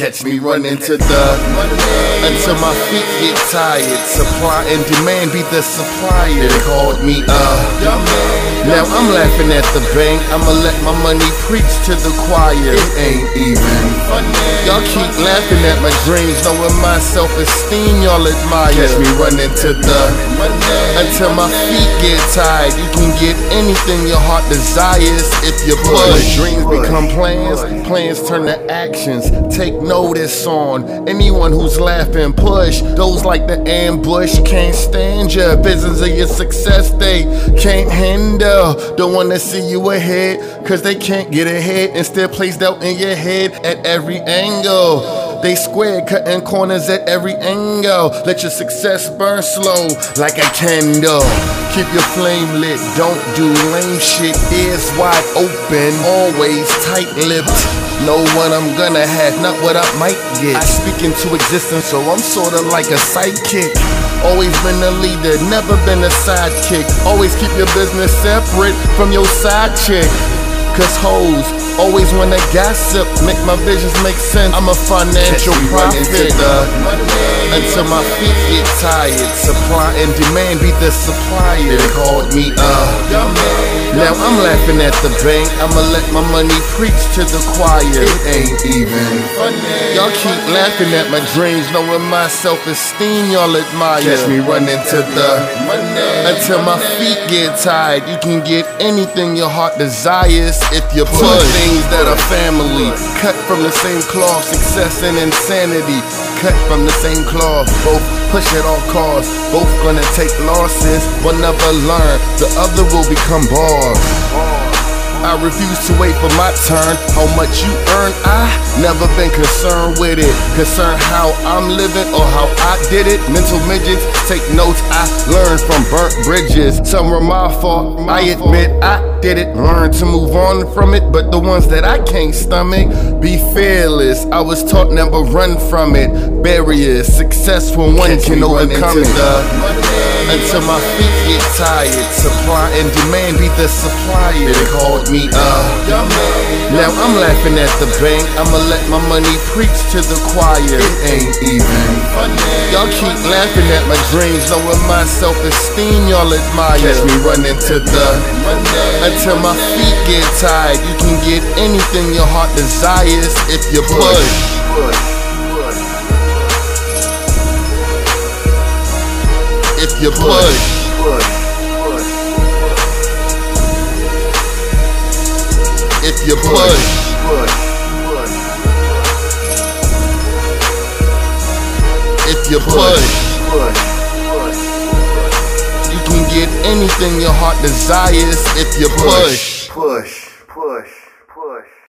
Catch me running to the until my feet get tired. Supply and demand be the supplier. They called me uh. Now I'm laughing at the bank. I'ma let my money preach to the choir. It ain't even. Y'all keep laughing at my dreams, knowing my self-esteem y'all admire. Catch me running to the until my feet get tired. You can get anything your heart desires if you push. Dreams become plans, plans turn to actions. Take notice on anyone who's laughing. Push those like the ambush can't stand ya. Visions of your success they can't handle. Don't wanna see you ahead, cause they can't get ahead Instead, placed out in your head at every angle. They square, cutting corners at every angle. Let your success burn slow like a candle. Keep your flame lit, don't do lame shit. Ears wide open, always tight lipped. Know what I'm gonna have, not what I might get. I speak into existence, so I'm sorta like a sidekick. Always been a leader, never been a sidekick. Always keep your business separate from your side chick. Cause hoes always wanna gossip, make my visions make sense. I'm a financial prophet. Until my feet get tired, supply and demand be the supplier. They called me uh. Now I'm laughing at the bank. I'ma let my money preach to the choir. It ain't even. funny. Y'all keep laughing at my dreams, knowing my self-esteem y'all admire. Catch me running to the money until my feet get tired. You can get anything your heart desires if you push things that are family. Cut from the same cloth, success and insanity. Cut from the same cloth, both push at all costs. Both gonna take losses, one never learn. The other will become bars. I refuse to wait for my turn. How much you earn, I never been concerned with it. Concerned how I'm living or how I did it. Mental midgets, take notes I learned from burnt bridges. Some were my fault, I admit I did it. Learn to move on from it, but the ones that I can't stomach, be fearless. I was taught never run from it. Barriers, successful one can overcome it. Until my feet get tired, supply and demand be the supplier. They called me uh. Now I'm laughing at the bank. I'ma let my money preach to the choir. It ain't even. Y'all keep laughing at my dreams, knowing my self-esteem y'all admire. Catch me running to the until my feet get tired. You can get anything your heart desires if you push. If you push. if you push. If you push. You can get anything your heart desires if you push. Push, push.